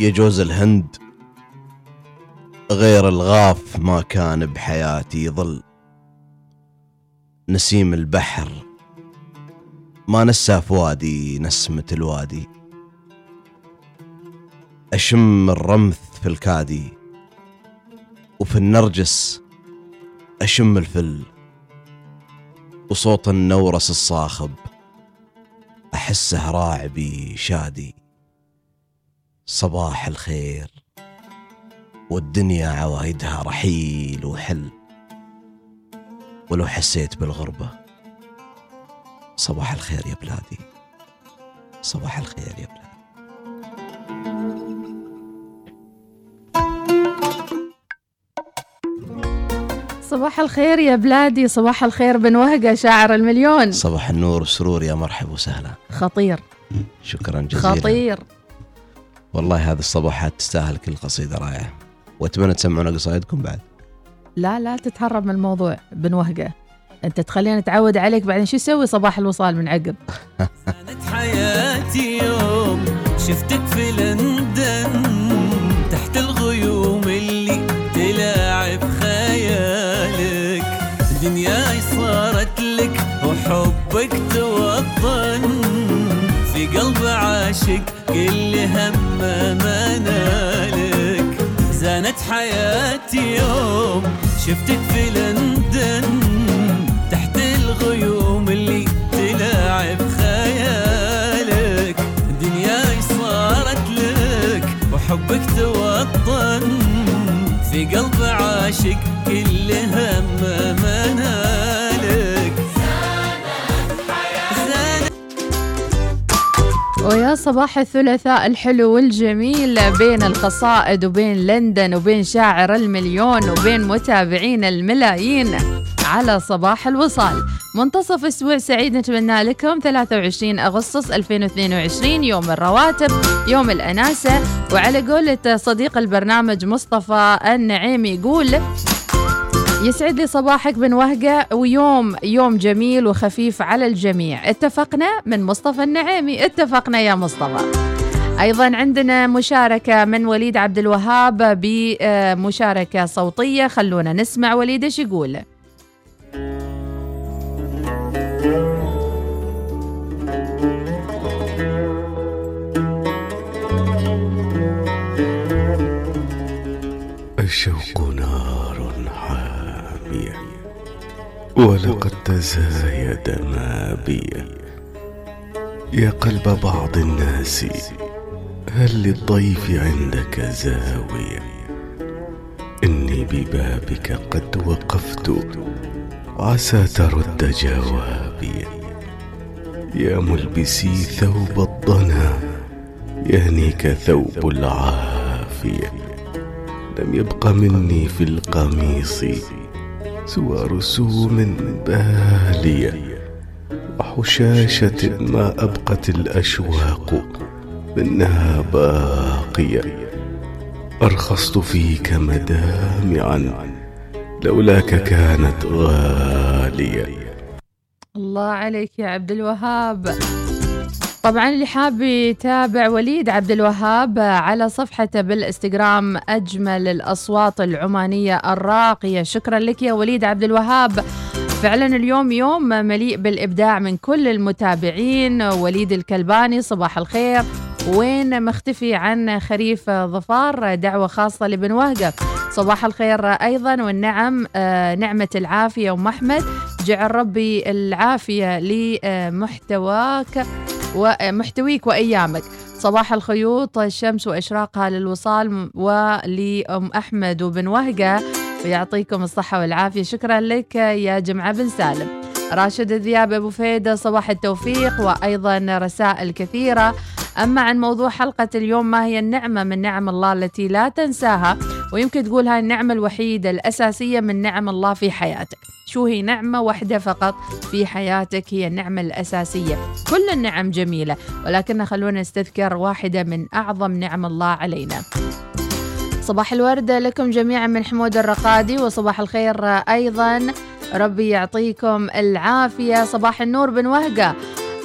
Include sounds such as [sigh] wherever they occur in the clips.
يجوز الهند غير الغاف ما كان بحياتي يظل. نسيم البحر ما نسى فؤادي نسمة الوادي. أشم الرمث في الكادي وفي النرجس أشم الفل وصوت النورس الصاخب. أحسه راعبي شادي صباح الخير. والدنيا عوايدها رحيل وحل. ولو حسيت بالغربة. صباح الخير يا بلادي. صباح الخير يا بلادي. صباح الخير يا بلادي صباح الخير بن وهقة شاعر المليون. صباح النور والسرور يا مرحب وسهلا. خطير. شكرا جزيلا. خطير. والله هذه الصباحات تستاهل كل قصيدة رائعة. وأتمنى تسمعونا قصايدكم بعد. لا لا تتهرب من الموضوع بن وهقة أنت تخلينا نتعود عليك بعدين. شو يسوي صباح الوصال من عقب؟ [laughs] كانت حياتي يوم. شفتك في لندن. دنياي صارت لك وحبك توطن. في قلب عاشق كل هم منالك زانت حياتي يوم شفتك في لندن. تحت الغيوم اللي تلاعب خيالك. دنياي صارت لك وحبك توطن. في قلب عاشق كل هم ويا صباح الثلاثاء الحلو والجميل بين القصائد وبين لندن وبين شاعر المليون وبين متابعين الملايين على صباح الوصال. منتصف أسبوع سعيد نتمنى لكم 23 أغسطس 2022 يوم الرواتب يوم الأناسة. وعلى قولة صديق البرنامج مصطفى النعيم يقول يسعد لي صباحك بن وهقة ويوم يوم جميل وخفيف على الجميع. اتفقنا من مصطفى النعيمي. اتفقنا يا مصطفى. أيضا عندنا مشاركة من وليد عبد الوهاب بمشاركة صوتية. خلونا نسمع وليد إيش يقول. ولقد تزايد ما بي. يا قلب بعض الناس هل للضيف عندك زاوية؟ إني ببابك قد وقفت عسى ترد جوابي. يا ملبسي ثوب الضنا يهنيك ثوب العافية. لم يبق مني في القميص سوى رسوم بالية وحشاشة ما أبقت الأشواق منها باقية. أرخصت فيك مدامعا لولاك كانت غالية. الله عليك يا عبد الوهاب. طبعا اللي حاب يتابع وليد عبد الوهاب على صفحته بالإنستغرام أجمل الأصوات العمانية الراقية. شكرا لك يا وليد عبد الوهاب. فعلا اليوم يوم مليء بالإبداع من كل المتابعين. وليد الكلباني صباح الخير. وين مختفي عن خريف ظفار؟ دعوة خاصة لبن وهقة. صباح الخير أيضا والنعم آه، نعمة العافية أم أحمد. جعل ربي العافية لمحتواك. ومحتويك وأيامك. صباح الخيوط الشمس وإشراقها للوصال ولأم أحمد وبن وهقة. ويعطيكم الصحة والعافية. شكرا لك يا جمعة بن سالم. راشد الذياب أبو فيدة صباح التوفيق وأيضا رسائل كثيرة. أما عن موضوع حلقة اليوم ما هي النعمة من نعم الله التي لا تنساها؟ ويمكن تقول هاي النعمة الوحيدة الأساسية من نعم الله في حياتك. شو هي نعمة واحدة فقط في حياتك؟ هي النعمة الأساسية. كل النعم جميلة ولكن خلونا نستذكر واحدة من أعظم نعم الله علينا. صباح الورد لكم جميعا من حمود الرقادي وصباح الخير أيضا. ربي يعطيكم العافية. صباح النور بن وهقة.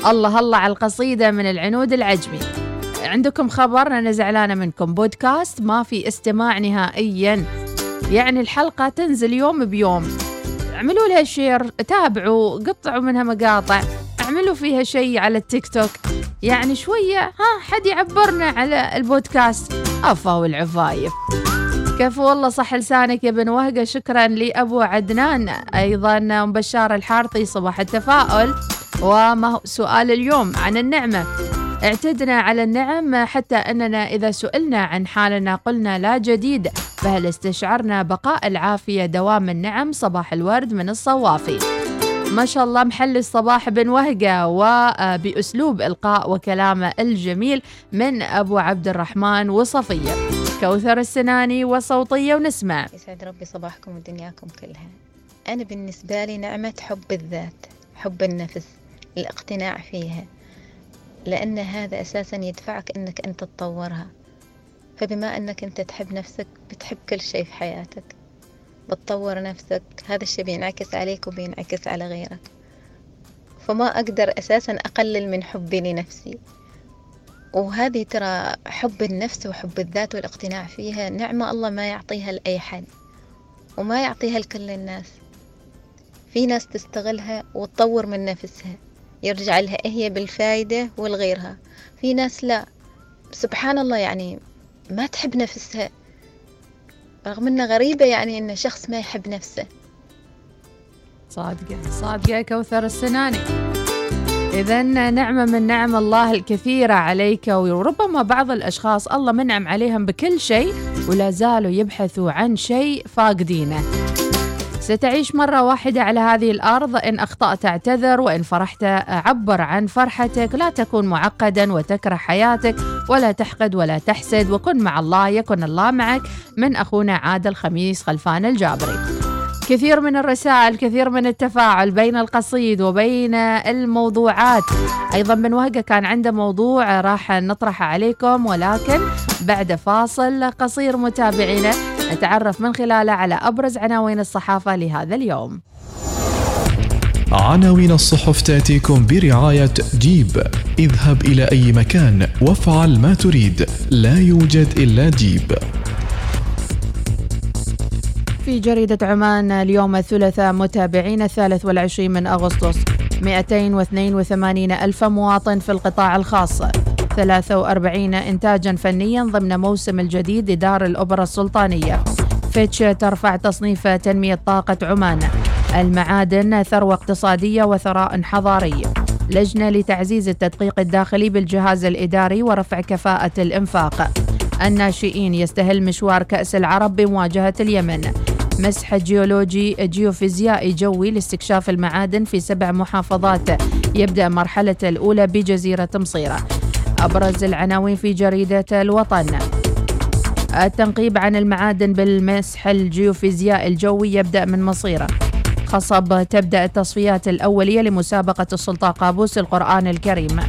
الله الله على القصيدة من العنود العجمي. عندكم خبر أنا زعلانة منكم. بودكاست ما في استماع نهائيا. يعني الحلقة تنزل يوم بيوم. اعملوا لها شير تابعوا قطعوا منها مقاطع. اعملوا فيها شيء على التيك توك. يعني شوية ها حد يعبرنا على البودكاست. أفا والعفايف كفو والله صح لسانك يا بن وهقة شكرا لأبو عدنان أيضا أم بشار الحارثي. صباح التفاؤل. وما سؤال اليوم؟ عن النعمة. اعتدنا على النعم حتى أننا إذا سئلنا عن حالنا قلنا لا جديد فهل استشعرنا بقاء العافية دوام النعم؟ صباح الورد من الصوافي. ما شاء الله محل الصباح بن وهقة وبأسلوب إلقاء وكلامه الجميل من أبو عبد الرحمن وصفية. كوثر السناني وصوتية ونسمع. يسعد ربي صباحكم ودنياكم كلها. أنا بالنسبة لي نعمة حب الذات حب النفس الاقتناع فيها. لأن هذا أساسا يدفعك أنك أنت تطورها فبما أنك أنت تحب نفسك بتحب كل شيء في حياتك. بتطور نفسك. هذا الشيء بينعكس عليك وبينعكس على غيرك. فما أقدر أساسا أقلل من حبي لنفسي. وهذه ترى حب النفس وحب الذات والاقتناع فيها نعمة الله ما يعطيها لأي حد. وما يعطيها لكل الناس. في ناس تستغلها وتطور من نفسها. يرجع لها هي بالفايدة والغيرها. في ناس لا. سبحان الله يعني ما تحب نفسها رغم انه غريبة يعني إن شخص ما يحب نفسه. صادقة صادقة كوثر السناني. إذا نعمة من نعم الله الكثيرة عليك وربما بعض الأشخاص الله منعم عليهم بكل شيء ولا زالوا يبحثوا عن شيء فاقدينه. ستعيش مرة واحدة على هذه الأرض. إن أخطأت اعتذر وإن فرحت عبر عن فرحتك. لا تكون معقدا وتكره حياتك ولا تحقد ولا تحسد. وكن مع الله يكن الله معك. من أخونا عادل خميس خلفان الجابري. كثير من الرسائل كثير من التفاعل بين القصيد وبين الموضوعات. أيضا بن وهقة كان عنده موضوع راح نطرحه عليكم ولكن بعد فاصل قصير متابعينا. نتعرف من خلاله على أبرز عناوين الصحافة لهذا اليوم. عناوين الصحف تأتيكم برعاية جيب. اذهب إلى أي مكان وافعل ما تريد. لا يوجد إلا جيب. في جريدة عمان اليوم الثلاثاء متابعين الثالث والعشرين من أغسطس. 282 ألف مواطن في القطاع الخاص. 43 إنتاجا فنيا ضمن موسم الجديد لدار الأوبرا السلطانية. فيتش ترفع تصنيف تنمية طاقة عمان. المعادن ثروة اقتصادية وثراء حضاري. لجنة لتعزيز التدقيق الداخلي بالجهاز الإداري ورفع كفاءة الإنفاق. الناشئين يستهل مشوار كأس العرب بمواجهة اليمن. مسح جيولوجي جيوفيزيائي جوي لاستكشاف المعادن في سبع محافظات. يبدأ مرحلة الأولى بجزيرة مصيرة. أبرز العناوين في جريدة الوطن. التنقيب عن المعادن بالمسح الجيوفيزيائي الجوي يبدأ من مصيرة. خصب تبدأ التصفيات الأولية لمسابقة السلطان قابوس القرآن الكريم.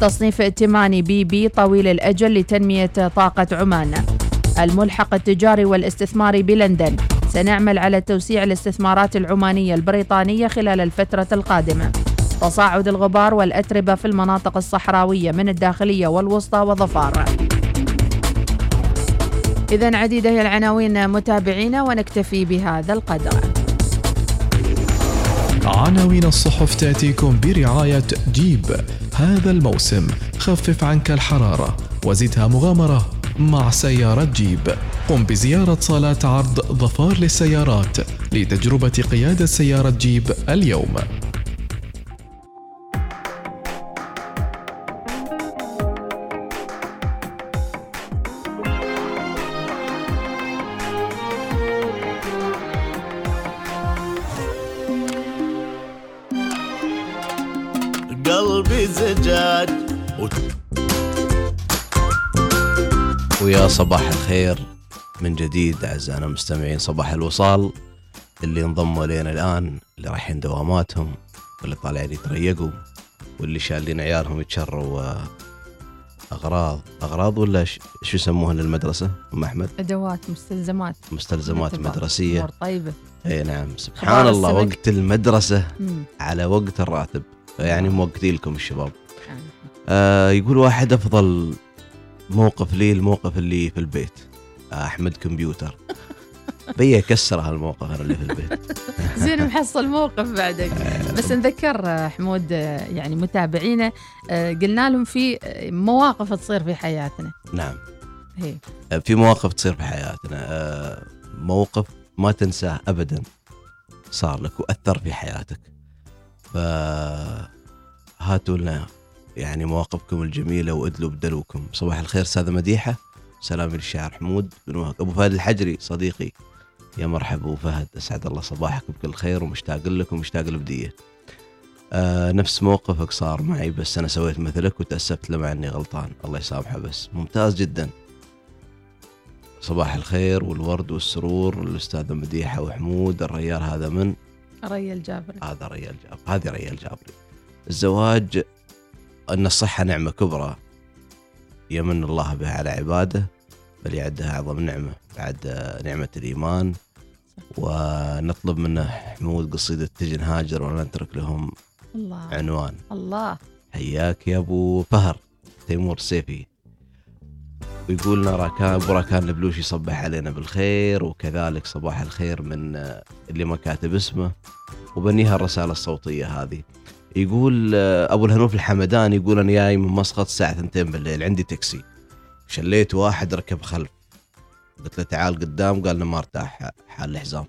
تصنيف ائتماني بي بي طويل الأجل لتنمية طاقة عمان. الملحق التجاري والاستثماري بلندن. سنعمل على توسيع الاستثمارات العمانية البريطانية خلال الفترة القادمة. تصاعد الغبار والأتربة في المناطق الصحراوية من الداخلية والوسطى وظفار. إذا عديدة هي العناوين متابعينا ونكتفي بهذا القدر. عناوين الصحف تأتيكم برعاية جيب. هذا الموسم خفف عنك الحرارة وزدها مغامرة مع سيارة جيب. قم بزيارة صالات عرض ظفار للسيارات لتجربة قيادة سيارة جيب اليوم. صباح الخير من جديد أعزائنا المستمعين صباح الوصال اللي انضموا لنا الآن اللي رايحين دواماتهم واللي طالعين يتريقوا واللي شالين عيالهم يتشروا آه، أغراض. أغراض ولا شو يسموها للمدرسه أم أحمد؟ أدوات مستلزمات. مستلزمات مثل مدرسية. أمور طيبة. إي نعم. سبحان الله السمك. وقت المدرسة مم. على وقت الراتب. يعني موقتين لكم الشباب. آه يقول واحد أفضل موقف لي الموقف اللي في البيت. آه أحمد كمبيوتر. بيا كسر هالموقف أنا اللي في البيت. [laughs] زين محصل موقف بعدك. بس نذكر آه، حمود آه، يعني متابعينا قلنا لهم في مواقف تصير في حياتنا. نعم. هي. في مواقف تصير في حياتنا. موقف ما تنساه ابدا. صار لك وأثر في حياتك. ف هاتوا لنا يعني مواقفكم الجميلة وأدلوا بدلوكم. صباح الخير أستاذة مديحة. سلامي للشاعر حمود بن وهب. أبو فهد الحجري صديقي. يا مرحبا أبو فهد. أسعد الله صباحك بكل خير ومشتاق لك ومشتاق البديه آه نفس موقفك صار معي بس أنا سويت مثلك وتأسفت له مع إني غلطان. الله يسامحه بس. ممتاز جدا. صباح الخير والورد والسرور الأستاذة مديحة وحمود. الريال هذا من؟ ريال جابر هذا ريال جاب هذه ريال جابري. الزواج أن الصحة نعمة كبرى يمن الله بها على عباده بل يعدها أعظم نعمة بعد نعمة الإيمان. ونطلب منه حمود قصيدة تجن هاجر ولا نترك لهم الله. عنوان. الله. حياك يا أبو فهر تيمور سيفي. ويقول لنا راكان أبو راكان البلوشي يصبح علينا بالخير وكذلك صباح الخير من اللي ما كاتب اسمه وبنيها الرسالة الصوتية هذه. يقول آه، أبو الهنوف الحمداني يقول أنا جاي من مسقط الساعة 2 بالليل عندي تاكسي. شليت واحد ركب خلف. قلت له تعال قدام. قال لي ما أرتاح حال الحزام.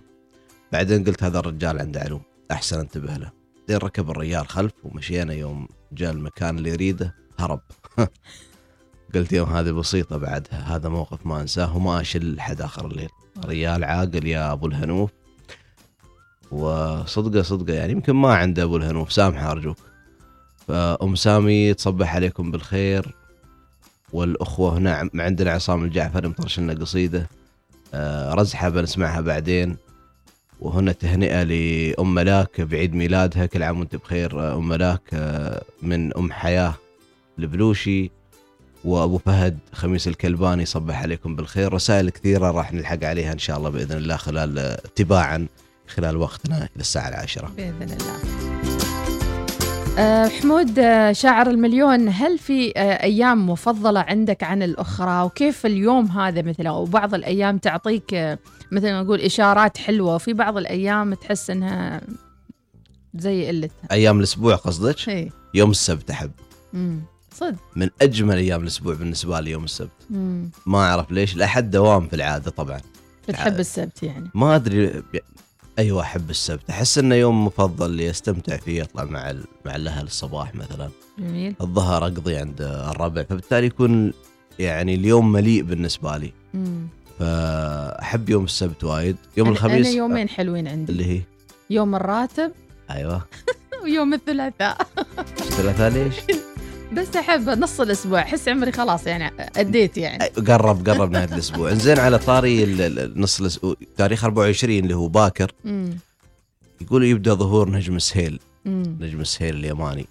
بعدين قلت هذا الرجال عنده علوم أحسن انتبه له. بعدين ركب الرجال خلف ومشينا يوم جاء المكان اللي يريده هرب. [laughs] قلت يوم هذه بسيطة بعدها هذا موقف ما أنساه وما أشل حد آخر الليل. ريال عاقل يا أبو الهنوف. وصدقة صدقة يعني يمكن ما عنده ابو الهنوف سامحه ارجوك فأم سامي تصبح عليكم بالخير. والأخوة نعم عندنا عصام الجعفري مطرش لنا قصيدة. آه، رزحة بنسمعها بعدين. وهنا تهنئة لأم ملاك بعيد ميلادها. كل عام وأنت بخير آه، أم ملاك آه، من أم حياة البلوشي. وأبو فهد خميس الكلباني يصبح عليكم بالخير. رسائل كثيرة راح نلحق عليها إن شاء الله بإذن الله خلال تباعا. خلال وقتنا إلى الساعة العاشرة. بإذن الله. آه، حمود آه، شاعر المليون هل في آه، أيام مفضلة عندك عن الأخرى؟ وكيف اليوم هذا مثلا؟ وبعض الأيام تعطيك مثل ما نقول إشارات حلوة وفي بعض الأيام تحس إنها زي قلتها أيام الأسبوع قصدك؟ إي. يوم السبت أحب. امم صدق. من أجمل أيام الأسبوع بالنسبة لي يوم السبت. مم. ما أعرف ليش الاحد دوام في العادة طبعا. بتحب السبت يعني. ما أدري أيوه أحب السبت. أحس إنه يوم مفضل اللي أستمتع فيه أطلع مع ال- مع الأهل الصباح مثلا. جميل. الظهر أقضي عند الربع. فبالتالي يكون يعني اليوم مليء بالنسبة لي. مم. فأحب يوم السبت وايد. يوم أنا- الخميس أنا يومين حلوين عندي. اللي هي؟ يوم الراتب. أيوه. [laughs] ويوم الثلاثاء. الثلاثاء ليش؟ [laughs] بس أحب نص الأسبوع أحس عمري خلاص يعني أديت يعني. قرب قرب نهاية الأسبوع. انزين على طاري نص الأسبوع تاريخ 24 اللي هو باكر. امم يقول يبدأ ظهور نجم سهيل نجم سهيل اليماني.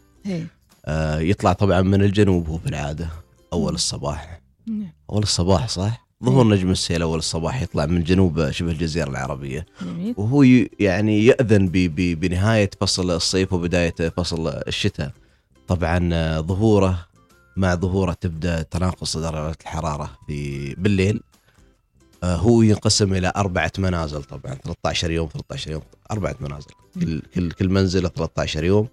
آه يطلع طبعا من الجنوب هو بالعادة أول الصباح. نعم. أول الصباح صح؟ ظهور نجم السهيل أول الصباح يطلع من جنوب شبه الجزيرة العربية. وهو يعني يأذن بنهاية فصل الصيف وبداية فصل الشتاء. طبعا آه، ظهوره مع ظهوره تبدأ تناقص درجات الحرارة في بالليل. آه، هو ينقسم إلى أربعة منازل طبعا 13 يوم 13 يوم أربعة منازل. كل كل كل منزله 13 يوم.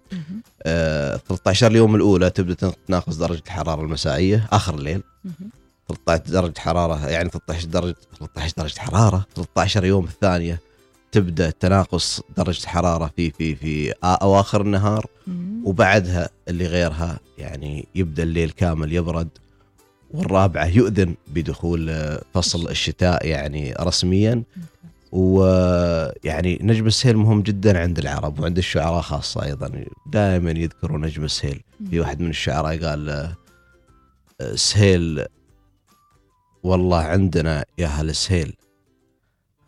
آه، 13 اليوم الأولى تبدأ تناقص درجة الحرارة المسائية آخر الليل. مهم. 13 درجة حرارة يعني 13 درجة 13 درجة حرارة 13 يوم الثانية تبدأ تناقص درجة الحراره في في في أواخر النهار. وبعدها اللي غيرها يعني يبدأ الليل كامل يبرد والرابعة يؤذن بدخول آه، فصل الشتاء يعني رسميا. ويعني نجم السهيل مهم جدا عند العرب وعند الشعراء خاصة أيضا. دائما يذكروا نجم السهيل. في واحد من الشعراء قال آه، آه، سهيل والله عندنا يا أهل سهيل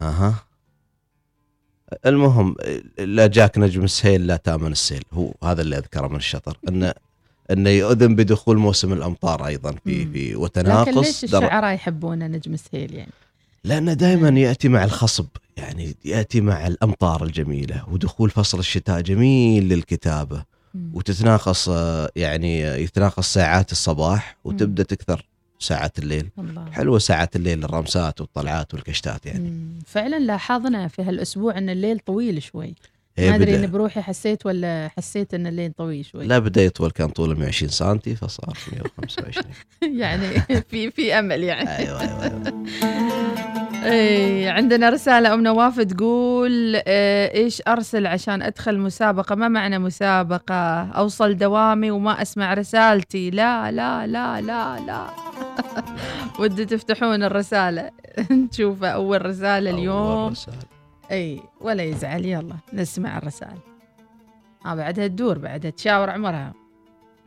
أها. المهم لا جاك نجم السهيل لا تامن السيل. هو هذا اللي أذكره من الشطر انه إنه يؤذن بدخول موسم الأمطار أيضا في. في لكن وتناقص ليش در- الشعراء يحبون نجم السهيل يعني؟ لأنه دائما يأتي مع الخصب يعني يأتي مع الأمطار الجميلة ودخول فصل الشتاء جميل للكتابة. وتتناقص آه، يعني يتناقص ساعات الصباح وتبدأ تكثر ساعات الليل. الله. حلوة ساعات الليل الرمسات والطلعات والكشتات يعني. مم. فعلا لاحظنا في هالأسبوع إن الليل طويل شوي. هي ما أدري إيه، بدأ. ان بروحي حسيت ولا حسيت إن الليل طويل شوي. لا بدا يطول كان طوله 120 سم فصار 125 [laughs] يعني في في أمل يعني. أيوه أيوه, أيوة. [laughs] اي عندنا رسالة أم نواف تقول آه، إيش أرسل عشان أدخل مسابقة؟ ما معنى مسابقة؟ أوصل دوامي وما أسمع رسالتي. لا لا لا لا لا. [laughs] ودي تفتحون الرسالة. [laughs] نشوف أول رسالة أول اليوم. رسالة. إي ولا يزعل. يلا نسمع الرسالة. آه بعدها تدور بعدها تشاور عمرها.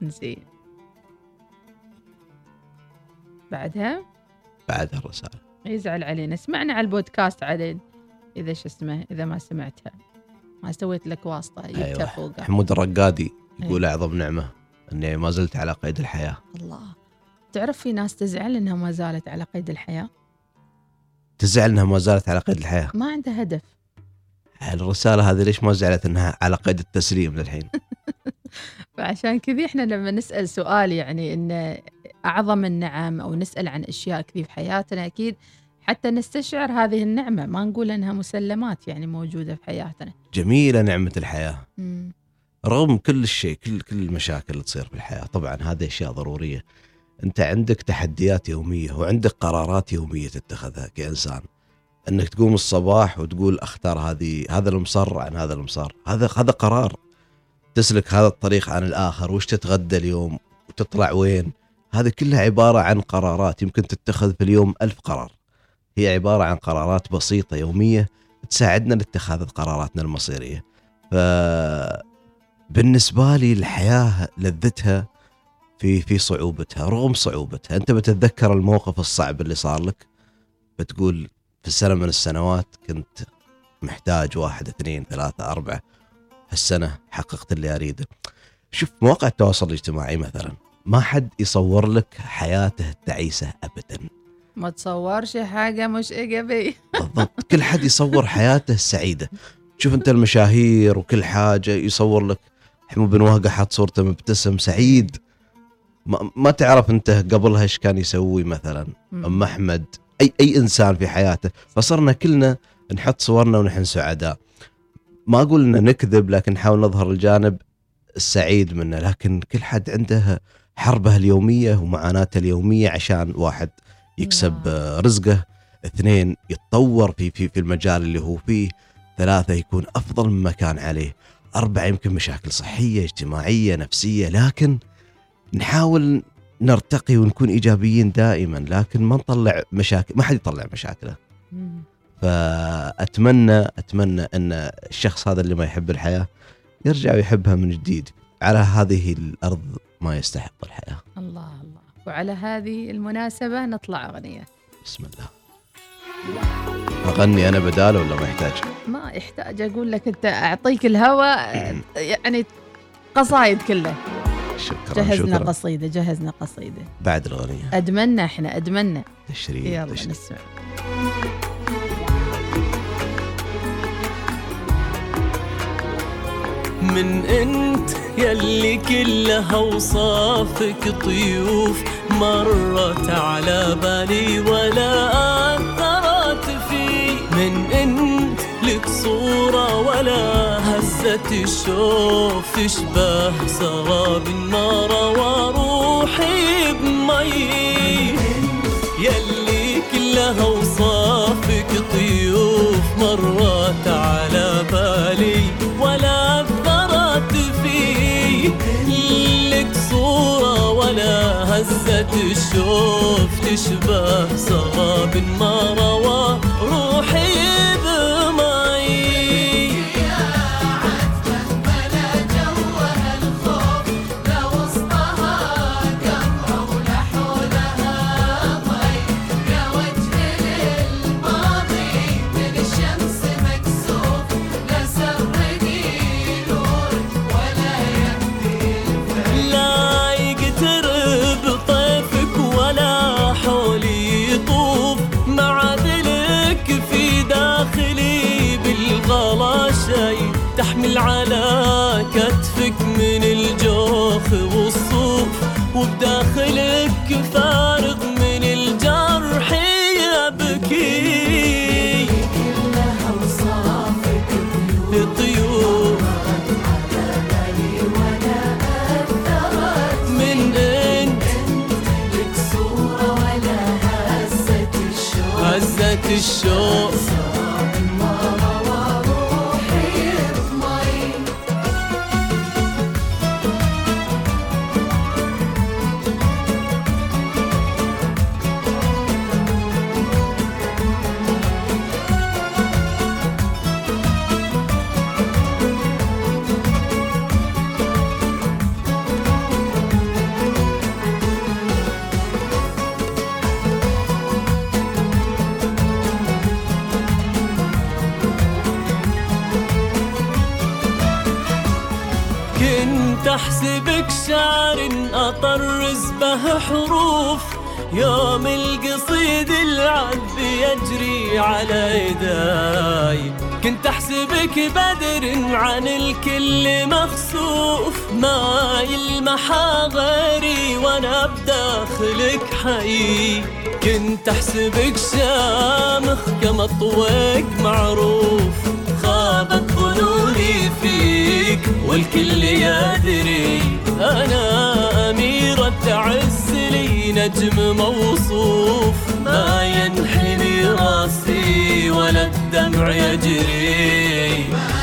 نسي بعدها؟ بعد الرسالة. يزعل علينا. اسمعنا على البودكاست عدد إذا شو اسمه إذا ما سمعتها. ما سويت لك واسطة جبتها أيوة. حمود الرقادي يقول أيوة. أعظم نعمة إني ما زلت على قيد الحياة. الله. تعرف في ناس تزعل إنها ما زالت على قيد الحياة؟ تزعل إنها ما زالت على قيد الحياة؟ ما عندها هدف. الرسالة هذه ليش ما زعلت إنها على قيد التسليم للحين؟ [laughs] فعشان كذي إحنا لما نسأل سؤال يعني إن أعظم النعم أو نسأل عن أشياء كثير في حياتنا أكيد حتى نستشعر هذه النعمة ما نقول إنها مسلمات يعني موجودة في حياتنا. جميلة نعمة الحياة. مم. رغم كل الشيء كل كل المشاكل اللي تصير في الحياة طبعا هذه أشياء ضرورية. أنت عندك تحديات يومية وعندك قرارات يومية تتخذها كإنسان. إنك تقوم الصباح وتقول أختار هذه هذا المصر عن هذا المصر. هذا هذا قرار. تسلك هذا الطريق عن الآخر. وش تتغدى اليوم؟ وتطلع وين؟ هذه كلها عبارة عن قرارات يمكن تتخذ في اليوم ألف قرار. هي عبارة عن قرارات بسيطة يومية تساعدنا لاتخاذ قراراتنا المصيرية. ف بالنسبة لي الحياة لذتها في في صعوبتها رغم صعوبتها. أنت بتتذكر الموقف الصعب اللي صار لك؟ بتقول في سنه من السنوات كنت محتاج واحد اثنين ثلاثة أربعة. هالسنة حققت اللي أريده. شوف مواقع التواصل الاجتماعي مثلا. ما حد يصور لك حياته التعيسة أبدا. ما تصورش حاجة مش إيجابية. بالضبط. كل حد يصور حياته السعيدة شوف أنت المشاهير وكل حاجة يصور لك. حمو بن وهقة حاط صورته مبتسم سعيد. ما, ما تعرف أنت قبلها إيش كان يسوي مثلا. أم أحمد. اي أي إنسان في حياته. فصرنا كلنا نحط صورنا ونحن سعداء. ما أقول ان نكذب لكن نحاول نظهر الجانب السعيد منه. لكن كل حد عنده حربه اليومية ومعاناته اليومية عشان واحد يكسب نعم. آه، رزقه اثنين يتطور في في في المجال اللي هو فيه ثلاثة يكون أفضل مما كان عليه أربعة يمكن مشاكل صحية اجتماعية نفسية لكن نحاول نرتقي ونكون إيجابيين دائما لكن ما نطلع مشاكل ما حد يطلع مشاكله. فاتمنى أتمنى أن الشخص هذا اللي ما يحب الحياة يرجع ويحبها من جديد على هذه الأرض ما يستحق الحياة. الله الله. وعلى هذه المناسبة نطلع أغنية. بسم الله. أغني أنا بداله ولا ما يحتاج؟ ما يحتاج أقول لك أنت أعطيك الهواء يعني قصايد كلها شكرا جهزنا شكرا. قصيدة جهزنا قصيدة. بعد الأغنية. أدمنا إحنا أدمنا تشريف يلا تشريف. نسمع. من انت يلي كلها وصافك طيوف مرت على بالي ولا أثرت في. من انت لك صورة ولا هزت الشوف تشبه سراب النار وروحي بمي هزت الشوف تشبه سراب ما روى روحي بمي you do احسبك بدر عن الكل مخسوف. ما يلمح غيري وأنا بداخلك حي. كنت أحسبك شامخ كما طويق معروف. خابت ظنوني فيك والكل يدري. أنا اميرة عز لي نجم موصوف. ما ينحني راسي ولا الدمع يجري.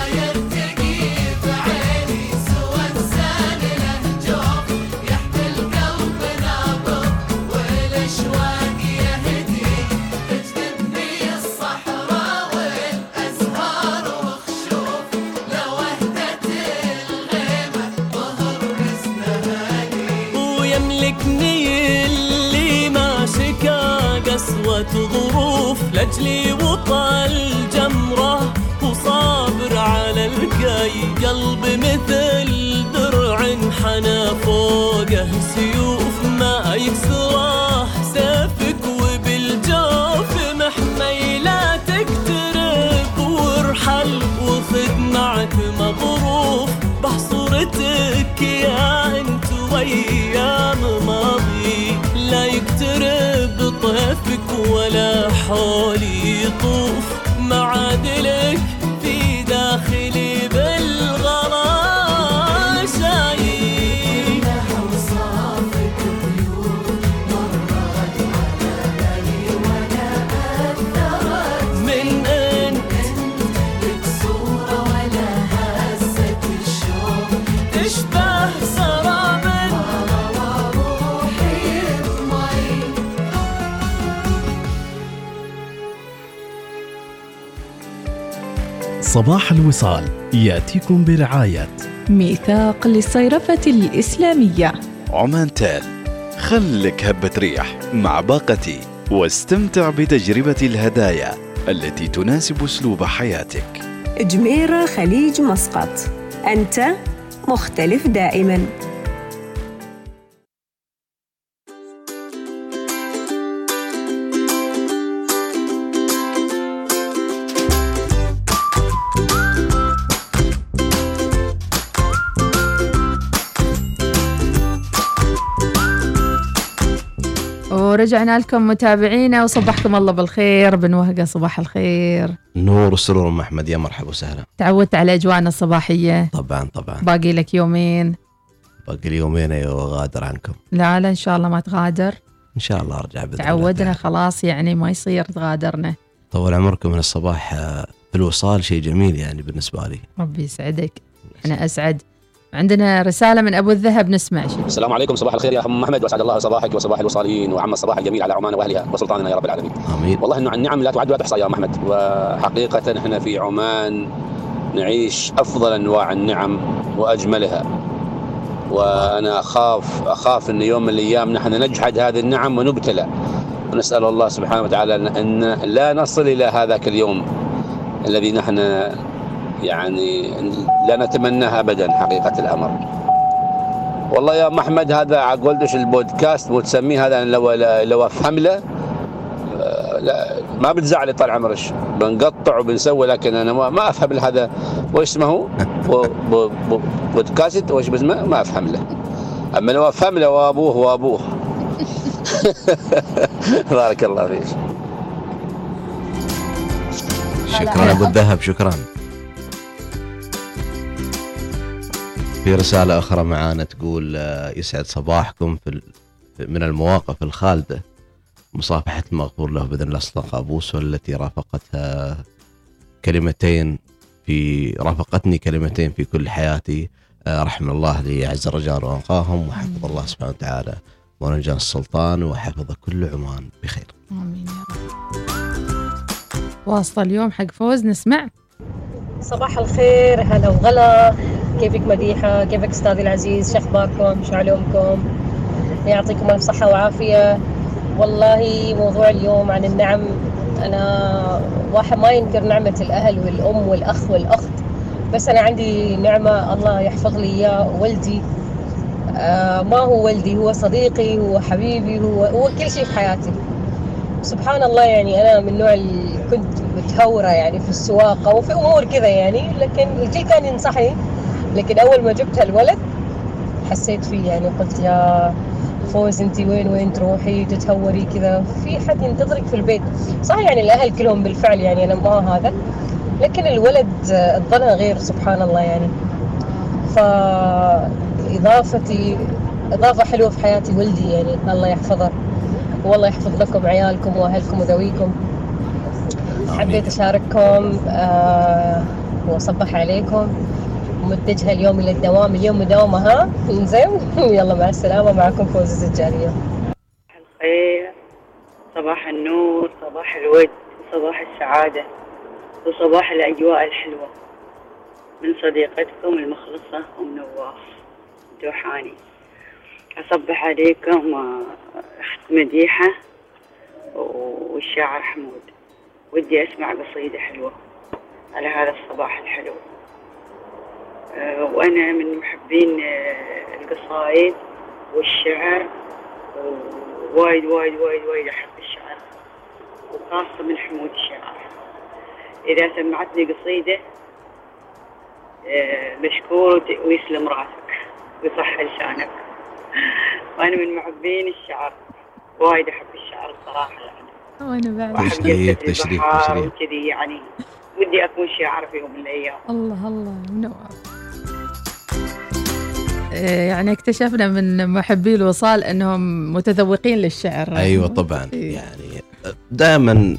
فوقه سيوف ما يكسره سيفك وبالجوف محمي لا تقترب وارحل وخذ معك مظروف. بحصورتك يا أنت وأيام ماضي. لا يقترب طيفك ولا حولي يطوف صباح الوصال يأتيكم برعاية ميثاق للصيرفة الإسلامية. عمان تال خلك هبة ريح مع باقتي واستمتع بتجربة الهدايا التي تناسب أسلوب حياتك. جميرة خليج مسقط أنت مختلف دائما. ورجعنا لكم متابعينا وصبحكم الله بالخير بن وهقة صباح الخير. نور والسرور أم أحمد يا مرحبا وسهلا. تعودت على اجواءنا الصباحية. طبعا طبعا. باقي لك يومين. باقي لي يومين أيوه غادر عنكم. لا لا إن شاء الله ما تغادر. إن شاء الله أرجع بإذن الله. تعودنا خلاص يعني ما يصير تغادرنا. طول عمركم من الصباح آه، في الوصال شيء جميل يعني بالنسبة لي. ربي يسعدك. إحنا أسعد. عندنا رسالة من أبو الذهب نسمع شيء السلام عليكم صباح الخير يا أم احمد وأسعد الله صباحك وصباح الوصالين وعم الصباح الجميل على عمان وأهلها وسلطاننا يا رب العالمين. آمين والله إنه النعم لا تعد ولا تحصى يا أم أحمد وحقيقة إحنا في عمان نعيش أفضل أنواع النعم وأجملها. وأنا أخاف أخاف إن يوم من الأيام نحن نجحد هذه النعم ونبتلى. ونسأل الله سبحانه وتعالى ان أن لا نصل إلى هذاك اليوم الذي نحن يعني لا نتمناه ابدا حقيقة الأمر. والله يا ام احمد هذا عقولدش البودكاست وتسميه هذا لو لو افهم له آه، لا ما بتزعلي طال عمرك بنقطع وبنسوي لكن أنا ما, أفهم هذا. وش اسمه بو- بو- بو- بودكاست؟ وش اسمه ما أفهم له. أما لو أفهم له وابوه وابوه [laughs] بارك الله فيك. شكرا أبو الذهب شكرا. في رسالة أخرى معانا تقول آه، يسعد صباحكم في من المواقف الخالدة. مصافحة المغفور له بإذن الله صدق أبوس والتي رافقتها كلمتين في رافقتني كلمتين في كل حياتي. آه، رحم الله لي أعز الرجال وأنقاهم وحفظ الله سبحانه وتعالى ونجان السلطان وحفظ كل عمان بخير. آمين يا رب. واسطة اليوم حق فوز نسمع. صباح الخير هلا وغلا. كيفك مديحة؟ كيفك أستاذي العزيز؟ شو أخباركم؟ شو علومكم؟ يعطيكم ألف صحة وعافية. والله موضوع اليوم عن النعم أنا واحد ما ينكر نعمة الأهل والأم والأخ والأخت بس أنا عندي نعمة الله يحفظ لي إياه ولدي. آه ما هو ولدي هو صديقي هو حبيبي هو هو كل شيء في حياتي. سبحان الله يعني أنا من النوع اللي كنت متهورة يعني في السواقة وفي أمور كذا يعني لكن الكل كان ينصحني. لكن أول ما جبت الولد حسيت فيه يعني قلت يا فوز انت وين وين تروحي؟ تتهوري كذا. في حد ينتظرك في البيت. صح يعني الأهل كلهم بالفعل يعني أنا ما هذا. لكن الولد الظنا غير سبحان الله يعني. فإضافتي إضافة حلوة في حياتي ولدي يعني الله يحفظه. والله يحفظ لكم عيالكم وأهلكم وذويكم. حبيت أشارككم آه وأصبح عليكم. متجهة اليوم إلى الدوام. اليوم مداومة ها؟ زين [laughs] يلا مع السلامة. معكم فوز الزجاريه الخير. صباح النور صباح الود صباح السعادة وصباح الأجواء الحلوة. من صديقتكم المخلصة أم نواف دوحاني أصبح عليكم آه، أخت مديحة والشاعر حمود. ودي أسمع قصيدة حلوة على هذا الصباح الحلو. وأنا من محبين آه، القصائد والشعر وايد وايد وايد وايد أحب الشعر وخاصة من حمود الشاعر إذا سمعتني قصيدة آه، مشكور ويسلم راسك ويصح لسانك. [laughs] وأنا من محبين الشعر وايد أحب الشعر الصراحة يعني. وأنا بعد. وأحب تشريف تشريف تشريف. وكذي يعني. ودي أكون شاعر في يوم من الأيام. الله الله منور يعني اكتشفنا من محبي الوصال إنهم متذوقين للشعر. أيوه طبعا يعني دائما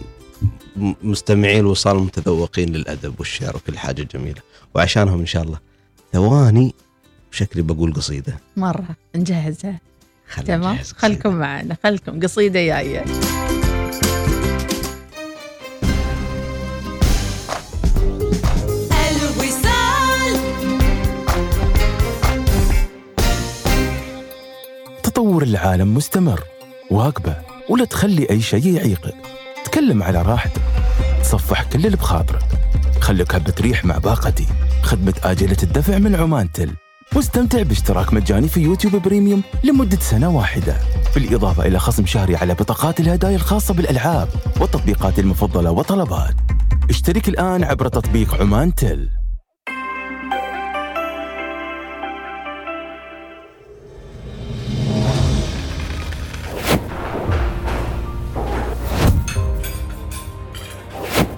مستمعي الوصال متذوقين للأدب والشعر وكل حاجة جميلة. وعشانهم إن شاء الله. ثواني شكلي بقول قصيدة. مرة نجهزها. تمام؟ خلكم معنا خلكم قصيدة جاية. تطور العالم مستمر واقبة ولا تخلي أي شيء يعيقك تكلم على راحتك. تصفح كل اللي بخاطرك. خليك هبة ريح مع باقتي. خدمة آجلة الدفع من عمان تل واستمتع باشتراك مجاني في يوتيوب بريميوم لمدة سنة واحدة. بالإضافة إلى خصم شهري على بطاقات الهدايا الخاصة بالألعاب والتطبيقات المفضلة وطلبات اشترك الآن عبر تطبيق عمان تل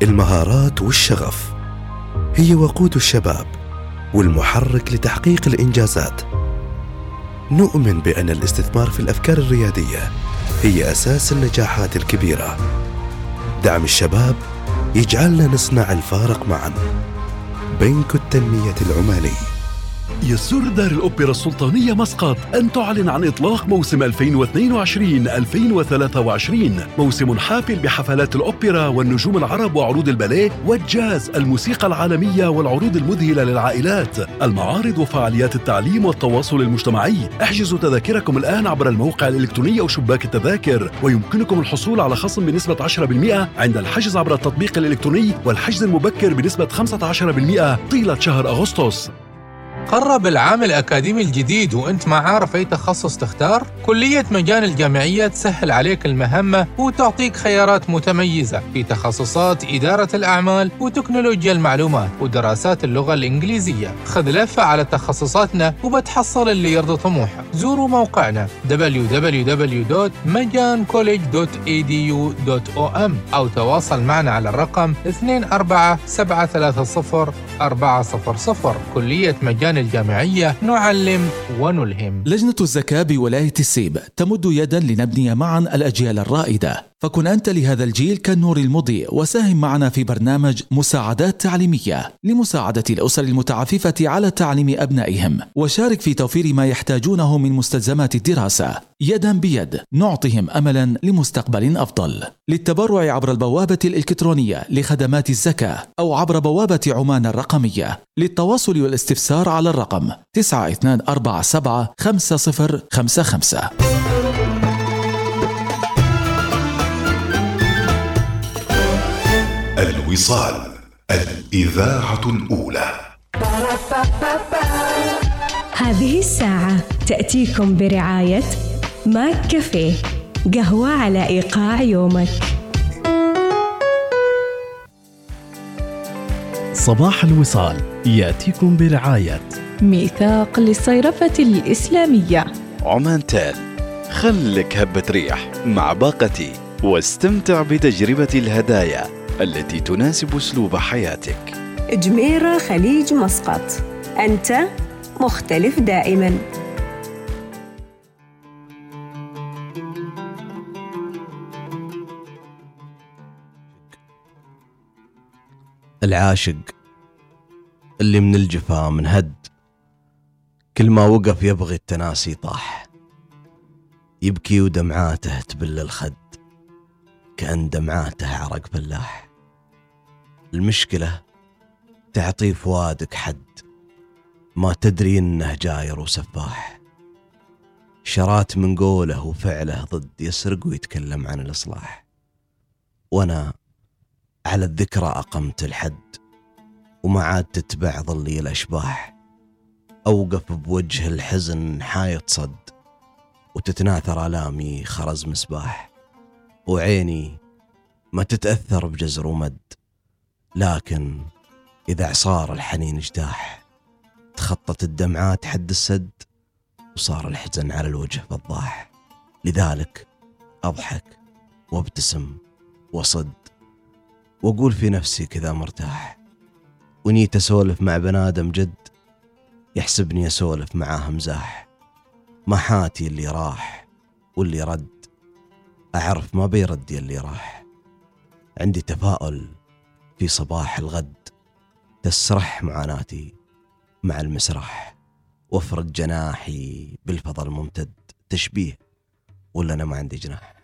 المهارات والشغف. هي وقود الشباب والمحرك لتحقيق الإنجازات. نؤمن بأن الاستثمار في الأفكار الريادية هي أساس النجاحات الكبيرة. دعم الشباب يجعلنا نصنع الفارق معا. بنك التنمية العمالي يسر دار الأوبرا السلطانية مسقط أن تعلن عن إطلاق موسم 2022-2023 موسم حافل بحفلات الأوبرا والنجوم العرب وعروض الباليه والجاز الموسيقى العالمية والعروض المذهلة للعائلات. المعارض وفعاليات التعليم والتواصل المجتمعي. احجزوا تذاكركم الآن عبر الموقع الإلكتروني أو شباك التذاكر. ويمكنكم الحصول على خصم بنسبة 10% عند الحجز عبر التطبيق الإلكتروني والحجز المبكر بنسبة 15% طيلة شهر أغسطس. قرب العام الأكاديمي الجديد وأنت ما عارف أي تخصص تختار؟ كلية مجان الجامعية تسهل عليك المهمة وتعطيك خيارات متميزة في تخصصات إدارة الأعمال وتكنولوجيا المعلومات ودراسات اللغة الإنجليزية خذ لفة على تخصصاتنا وبتحصل اللي يرضي طموحك زوروا موقعنا www.majancollege.edu.om أو تواصل معنا على الرقم 24730 كلية مجان الجامعية نعلم ونلهم. لجنة الزكاة بولاية السيب تمد يدا لنبني معا الأجيال الرائدة. فكن أنت لهذا الجيل كالنور المضيء وساهم معنا في برنامج مساعدات تعليمية لمساعدة الأسر المتعففة على تعليم أبنائهم. وشارك في توفير ما يحتاجونه من مستلزمات الدراسة. يدا بيد نعطيهم أملا لمستقبل أفضل. للتبرع عبر البوابة الإلكترونية لخدمات الزكاة أو عبر بوابة عمان الرقمية. للتواصل والاستفسار على الرقم 9247 5055 الوصال الإذاعة الأولى. هذه الساعة تأتيكم برعاية ماك كافيه قهوة على إيقاع يومك. صباح الوصال يأتيكم برعاية. ميثاق للصيرفة الإسلامية. عمان تال خلك هبة ريح مع باقتي واستمتع بتجربة الهدايا. التي تناسب أسلوب حياتك. جميرة خليج مسقط. أنت مختلف دائما. العاشق اللي من الجفا من هد. كل ما وقف يبغي التناسي طاح. يبكي ودمعاته تبل الخد. كأن دمعاته عرق فلاح المشكلة تعطي فؤادك حد. ما تدري إنه جاير وسفاح. شرات من قوله وفعله ضد يسرق ويتكلم عن الإصلاح. وأنا على الذكرى أقمت الحد. وما عاد تتبع ظلي الأشباح. أوقف بوجه الحزن حايط صد. وتتناثر آلامي خرز مسباح. وعيني ما تتأثر بجزر ومد. لكن إذا عصار الحنين اجتاح تخطت الدمعات حد السد وصار الحزن على الوجه فضاح. لذلك أضحك وابتسم وصد وأقول في نفسي كذا مرتاح. ونيت أسولف مع بنادم جد يحسبني أسولف معاه مزاح ما حاتي اللي راح واللي رد أعرف ما بيرد اللي راح. عندي تفاؤل في صباح الغد. تسرح معاناتي مع المسرح. وافرد جناحي بالفضا الممتد. تشبيه. ولا أنا ما عندي جناح.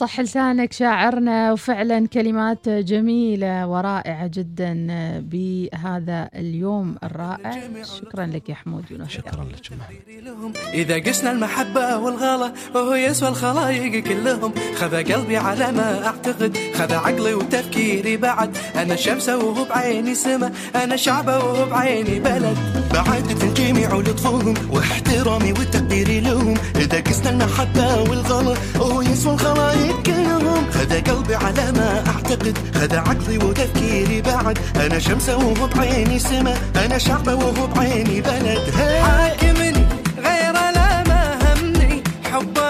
صح لسانك شاعرنا وفعلا كلمات جميلة ورائعة جدا بهذا اليوم الرائع. شكرا لك يا حمود يونس. شكرا لك محمد إذا قسنا المحبة والغلا وهو يسوى الخلايق كلهم. خذ قلبي على ما أعتقد خذ عقلي وتفكيري بعد. أنا شمسة وهو بعيني سما أنا شعبة وهو بعيني بلد. بعد الجميع ولطفهم واحترامي وتقديري لهم. إذا قسنا المحبة والغلا وهو يسوى الخلايق كلهم خذ قلبي على ما أعتقد. خذ عقلي وتفكيري بعد. أنا شمسة وهو بعيني سما. أنا شعبة وهو بعيني بلد. حاكمني غير لا ما همني. حبا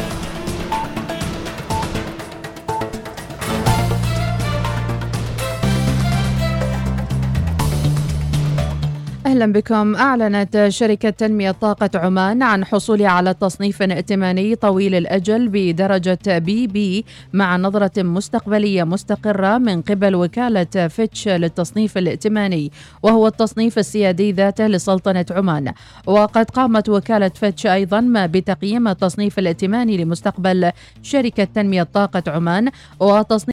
أهلا بكم. أعلنت شركة تنمية طاقة عمان عن حصولها على تصنيف ائتماني طويل الأجل بدرجة بي بي مع نظرة مستقبلية مستقرة من قبل وكالة فيتش للتصنيف الائتماني وهو التصنيف السيادي ذاته لسلطنة عمان. وقد قامت وكالة فيتش أيضا بتقييم التصنيف الائتماني لمستقبل شركة تنمية طاقة عمان وتصنيف